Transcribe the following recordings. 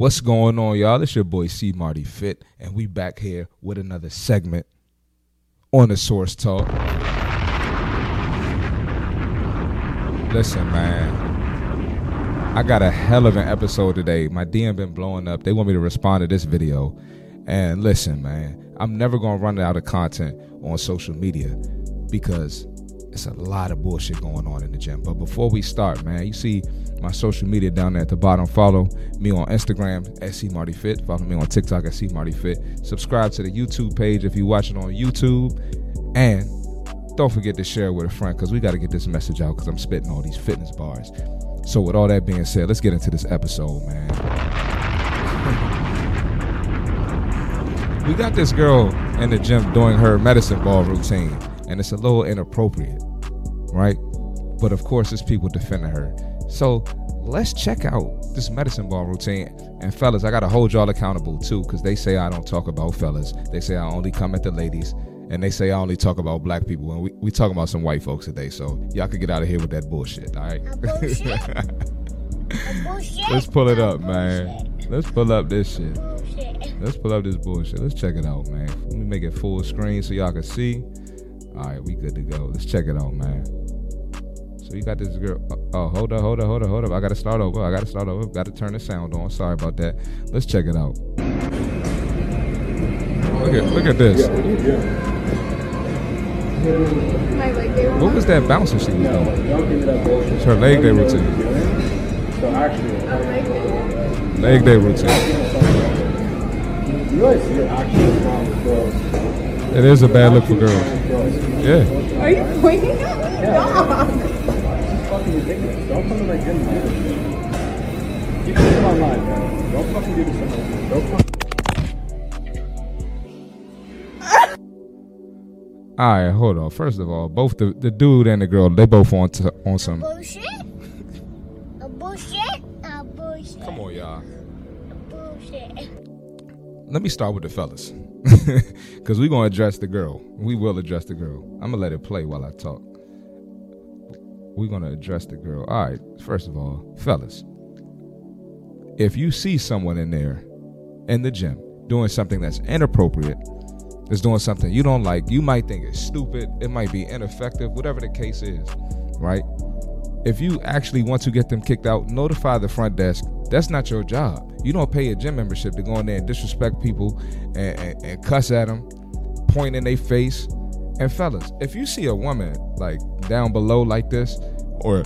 What's going on, y'all? It's your boy C Marty Fit, and we back here with another segment on the Source Talk. Listen, man, I got a hell of an episode today. My DM been blowing up. They want me to respond to this video, and listen, man, I'm never gonna run out of content on social media because it's a lot of bullshit going on in the gym. But before we start, man, you see my social media down there at the bottom. Follow me on Instagram at C Marty Fit. Follow me on TikTok at C Marty Fit. Subscribe to the YouTube page if you're watching on YouTube. And don't forget to share with a friend because we got to get this message out because I'm spitting all these fitness bars. So with all that being said, let's get into this episode, man. we got this girl in the gym doing her medicine ball routine, and it's a little inappropriate, right? But of course, there's people defending her. So let's check out this medicine ball routine. And fellas, I gotta hold y'all accountable too, because they say I don't talk about fellas. They say I only come at the ladies. And they say I only talk about black people. And we, we talking about some white folks today. So y'all can get out of here with that bullshit, all right? Bullshit. Let's pull it up, man. Let's pull up this shit. Let's pull up this bullshit. Let's check it out, man. Let me make it full screen so y'all can see. All right, we good to go. Let's check it out, man. So you got this girl. Oh, hold up, hold up, hold up, hold up. I gotta start over. I gotta start over. Gotta turn the sound on. Sorry about that. Let's check it out. Look at look at this. What was that bouncing she was doing? It's her leg day routine. Leg day routine. It is a bad look for girls. Yeah. Are you pointing at me? Dog. fucking ridiculous. Don't come to my gym. Keep it online, man. Don't fucking do this on Don't fucking. All right, hold on. First of all, both the, the dude and the girl, they both on to, on some. Bullshit. A bullshit. A bullshit. Come on, y'all. A bullshit. Let me start with the fellas, because we're gonna address the girl. We will address the girl. I'm gonna let it play while I talk. We're gonna address the girl. All right. First of all, fellas, if you see someone in there in the gym doing something that's inappropriate, is doing something you don't like, you might think it's stupid, it might be ineffective, whatever the case is, right? If you actually want to get them kicked out, notify the front desk. That's not your job. You don't pay a gym membership to go in there and disrespect people and, and, and cuss at them, point in their face. And fellas, if you see a woman like down below like this, or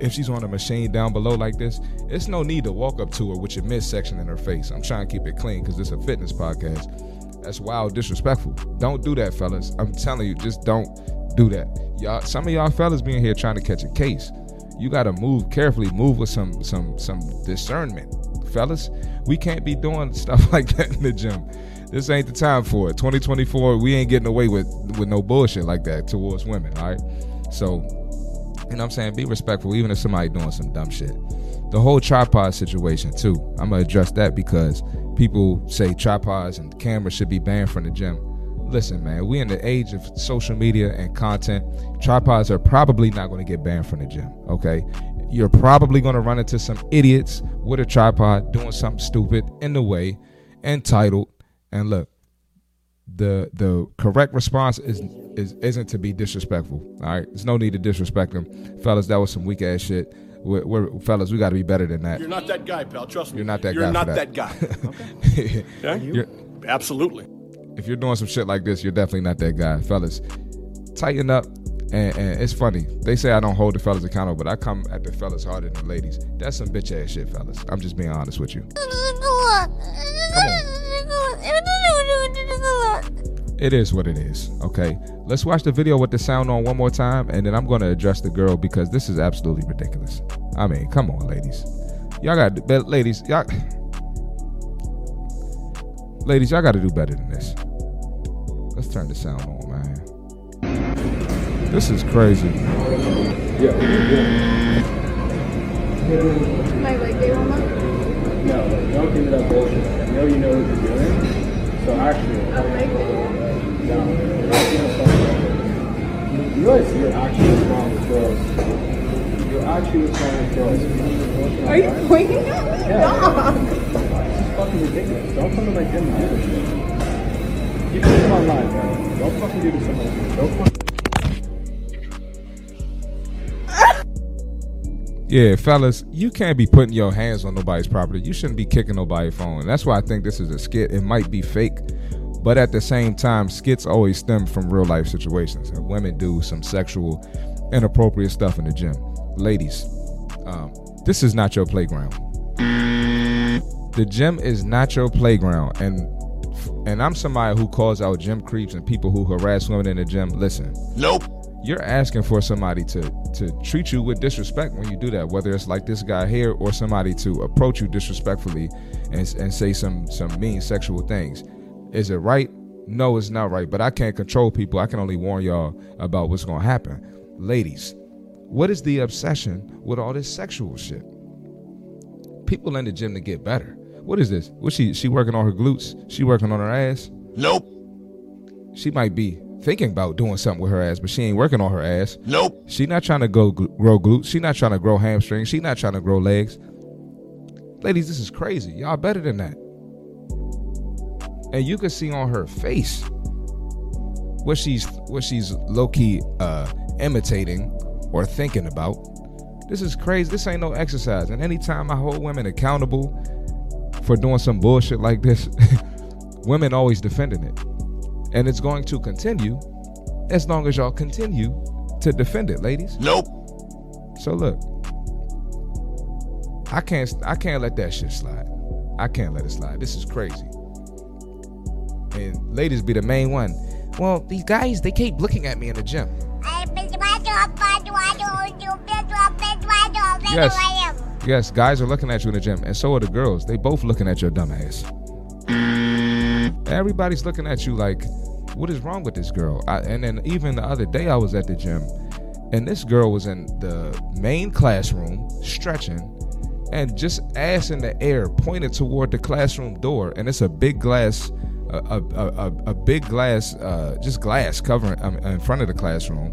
if she's on a machine down below like this, it's no need to walk up to her with your midsection in her face. I'm trying to keep it clean because it's a fitness podcast. That's wild disrespectful. Don't do that, fellas. I'm telling you, just don't do that. Y'all, some of y'all fellas being here trying to catch a case. You gotta move carefully, move with some some some discernment. Fellas, we can't be doing stuff like that in the gym. This ain't the time for it. 2024, we ain't getting away with with no bullshit like that towards women, all right? So, you know what I'm saying? Be respectful, even if somebody doing some dumb shit. The whole tripod situation, too. I'm gonna address that because people say tripods and cameras should be banned from the gym. Listen, man, we in the age of social media and content. Tripods are probably not going to get banned from the gym. Okay, you're probably going to run into some idiots with a tripod doing something stupid in the way, entitled. And look, the the correct response is is isn't to be disrespectful. All right, there's no need to disrespect them, fellas. That was some weak ass shit. We're, we're fellas. We got to be better than that. You're not that guy, pal. Trust me. You're not that guy. You're not for that. guy. Okay? You're- Absolutely. if you're doing some shit like this, you're definitely not that guy, fellas. Tighten up. And, and it's funny. They say I don't hold the fellas accountable, but I come at the fellas harder than the ladies. That's some bitch ass shit, fellas. I'm just being honest with you. It is what it is. Okay. Let's watch the video with the sound on one more time, and then I'm going to address the girl because this is absolutely ridiculous. I mean, come on, ladies. Y'all got, but ladies, y'all, ladies, y'all got to do better than this. Let's turn the sound on. This is crazy. My leg day warm up. No, like, don't give me that bullshit. I know you know what you're doing. So actually, A leg day. no, you're actually gonna fuck up. You you realize you're actually wrong with girls. You're actually what's wrong with girls. Are you pointing at me? Yeah. Dog. ridiculous. Don't come to my gym and do this shit. You can come online, man. Don't fucking do this to me. Don't fucking. Yeah, fellas, you can't be putting your hands on nobody's property. You shouldn't be kicking nobody's phone. That's why I think this is a skit. It might be fake, but at the same time, skits always stem from real life situations. And women do some sexual, inappropriate stuff in the gym. Ladies, um, this is not your playground. The gym is not your playground, and and I'm somebody who calls out gym creeps and people who harass women in the gym. Listen, Nope. You're asking for somebody to to treat you with disrespect when you do that whether it's like this guy here or somebody to approach you disrespectfully and, and say some some mean sexual things. Is it right? No it's not right but i can't control people. I can only warn y'all about what's going to happen. Ladies what is the obsession with all this sexual shit? People in the gym to get better. What is this? What she she working on her glutes? She working on her ass? Nope. she might be thinking about doing something with her ass, but she ain't working on her ass. Nope. She not trying to go grow glutes. She not trying to grow hamstrings. She not trying to grow legs. Ladies, this is crazy. Y'all better than that. And you can see on her face what she's what she's low key uh, imitating or thinking about. This is crazy. This ain't no exercise. And anytime I hold women accountable for doing some bullshit like this, women always defending it. And it's going to continue as long as y'all continue to defend it, ladies. Nope. So look, I can't I can't let that shit slide. I can't let it slide. This is crazy. And ladies be the main one. Well, these guys they keep looking at me in the gym. Yes. Yes, guys are looking at you in the gym, and so are the girls. They both looking at your dumb ass. Mm. Everybody's looking at you like, what is wrong with this girl? I, and then even the other day, I was at the gym, and this girl was in the main classroom stretching, and just ass in the air, pointed toward the classroom door, and it's a big glass, a a, a, a, big glass, uh, just glass covering um, in front of the classroom,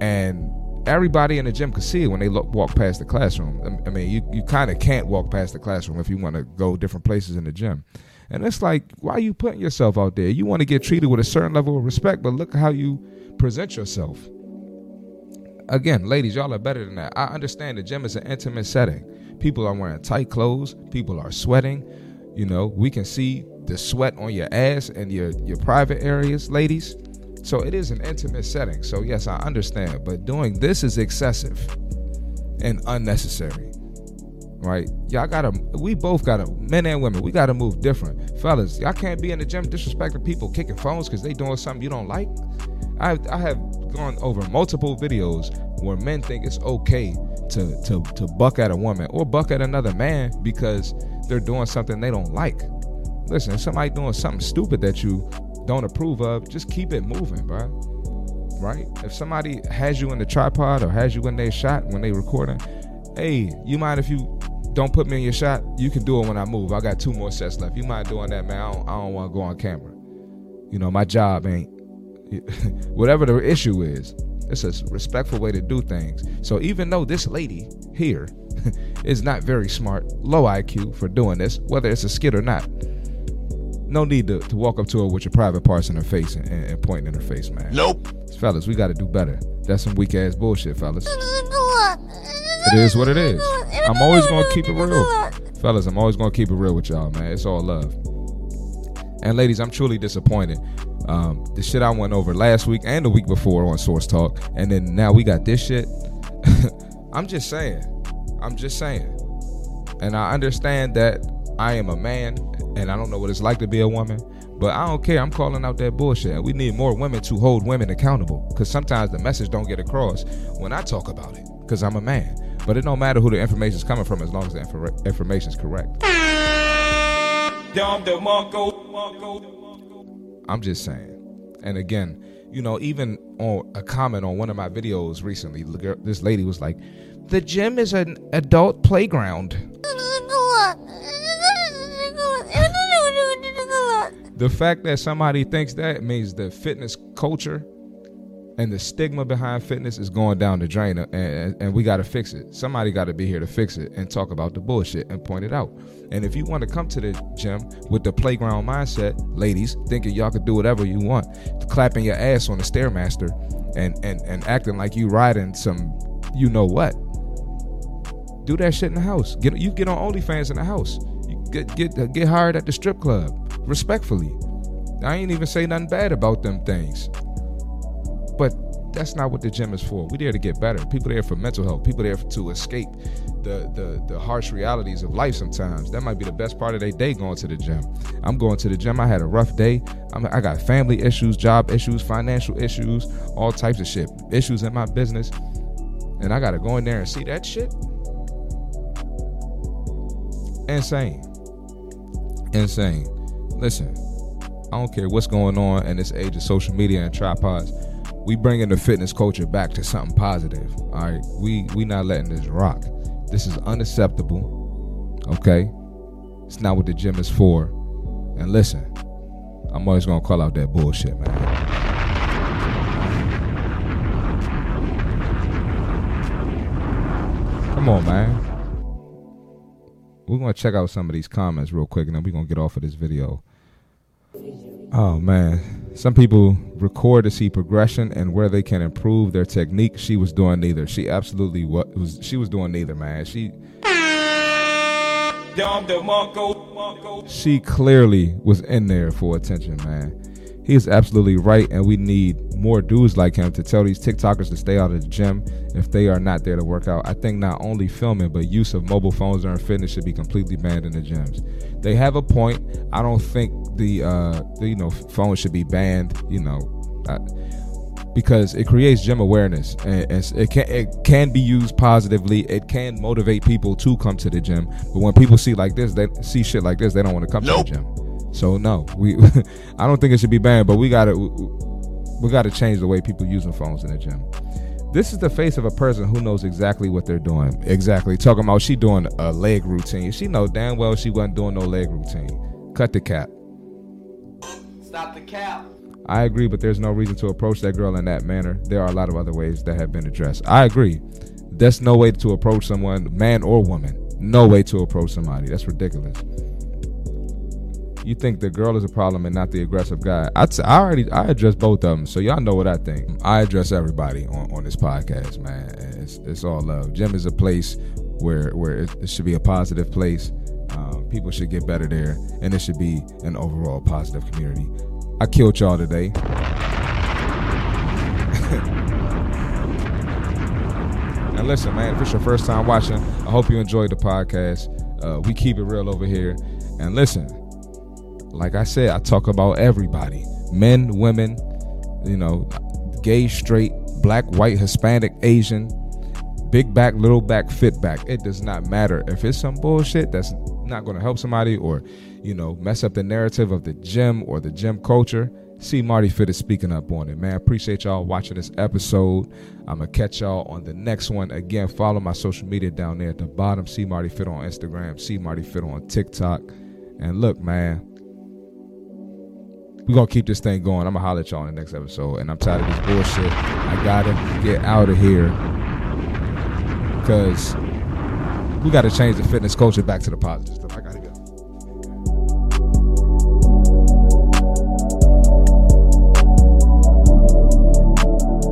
and everybody in the gym could see it when they look, walk past the classroom. I mean, you, you kind of can't walk past the classroom if you want to go different places in the gym. And it's like, why are you putting yourself out there? You want to get treated with a certain level of respect, but look how you present yourself. Again, ladies, y'all are better than that. I understand the gym is an intimate setting. People are wearing tight clothes, people are sweating. You know, we can see the sweat on your ass and your, your private areas, ladies. So it is an intimate setting. So yes, I understand, but doing this is excessive and unnecessary. Right? Y'all gotta we both gotta men and women, we gotta move different. Fellas, y'all can't be in the gym disrespecting people kicking phones because they doing something you don't like. I I have gone over multiple videos where men think it's okay to to to buck at a woman or buck at another man because they're doing something they don't like. Listen, somebody doing something stupid that you don't approve of, just keep it moving, bro. Right? If somebody has you in the tripod or has you in their shot when they recording, hey, you mind if you don't put me in your shot? You can do it when I move. I got two more sets left. You mind doing that, man? I don't, I don't want to go on camera. You know, my job ain't whatever the issue is. It's a respectful way to do things. So even though this lady here is not very smart, low IQ for doing this, whether it's a skit or not, no need to, to walk up to her with your private parts in her face and, and, and pointing in her face, man. Nope. Fellas, we got to do better. That's some weak ass bullshit, fellas. It is what it is. I'm always gonna keep it real, fellas. I'm always gonna keep it real with y'all, man. It's all love. And ladies, I'm truly disappointed. Um, the shit I went over last week and the week before on Source Talk, and then now we got this shit. I'm just saying. I'm just saying. And I understand that I am a man and I don't know what it's like to be a woman, but I don't care. I'm calling out that bullshit. And we need more women to hold women accountable because sometimes the message don't get across when I talk about it because I'm a man. But it don't matter who the information is coming from as long as the infor- information is correct. I'm just saying. And again, you know, even on a comment on one of my videos recently, this lady was like, "The gym is an adult playground." The fact that somebody thinks that means the fitness culture and the stigma behind fitness is going down the drain and, and, we got to fix it. Somebody got to be here to fix it and talk about the bullshit and point it out. And if you want to come to the gym with the playground mindset ladies thinking y'all could do whatever you want clapping your ass on the stairmaster and and and acting like you riding some you know what do that shit in the house. Get you get on onlyfans in the house. You get get get hired at the strip club respectfully. I ain't even say nothing bad about them things that's not what the gym is for. We're there to get better. People there for mental health. People there to escape the, the the harsh realities of life. Sometimes that might be the best part of their day going to the gym. I'm going to the gym. I had a rough day. I'm, I got family issues, job issues, financial issues, all types of shit, issues in my business, and I got to go in there and see that shit. Insane. Insane. Listen, I don't care what's going on in this age of social media and tripods we bringing the fitness culture back to something positive. All right, we we not letting this rock. This is unacceptable. Okay, it's not what the gym is for. And listen, I'm always gonna call out that bullshit, man. Come on, man. We're gonna check out some of these comments real quick, and then we're gonna get off of this video. Oh man, some people record to see progression and where they can improve their technique. She was doing neither. She absolutely was. She was doing neither, man. She. She clearly was in there for attention, man. He is absolutely right, and we need more dudes like him to tell these TikTokers to stay out of the gym if they are not there to work out. I think not only filming, but use of mobile phones during fitness should be completely banned in the gyms. They have a point. I don't think the, uh, the you know phones should be banned. You know. I, because it creates gym awareness and it can it can be used positively. It can motivate people to come to the gym. But when people see like this, they see shit like this, they don't want to come nope. to the gym. So no, we I don't think it should be banned, but we got to we got to change the way people using phones in the gym. This is the face of a person who knows exactly what they're doing. Exactly. Talking about she doing a leg routine. She know damn well she wasn't doing no leg routine. Cut the cap. Stop the cap. I agree, but there's no reason to approach that girl in that manner. There are a lot of other ways that have been addressed. I agree. That's no way to approach someone, man or woman. No way to approach somebody. That's ridiculous you think the girl is a problem and not the aggressive guy. I, t- I already I address both of them, so y'all know what I think. I address everybody on, on this podcast, man. It's, it's all love. Gym is a place where where it, it should be a positive place. Um, people should get better there, and it should be an overall positive community. I killed y'all today. and listen, man, if it's your first time watching, I hope you enjoyed the podcast. Uh, we keep it real over here. And listen, like I said, I talk about everybody men, women, you know, gay, straight, black, white, Hispanic, Asian, big back, little back, fit back. It does not matter. If it's some bullshit that's not going to help somebody or, you know, mess up the narrative of the gym or the gym culture, C Marty Fit is speaking up on it, man. Appreciate y'all watching this episode. I'm going to catch y'all on the next one. Again, follow my social media down there at the bottom. C Marty Fit on Instagram, C Marty Fit on TikTok. And look, man, we're gonna keep this thing going. I'm gonna holler at y'all in the next episode. And I'm tired of this bullshit. I gotta get out of here. Cause we gotta change the fitness culture back to the positive.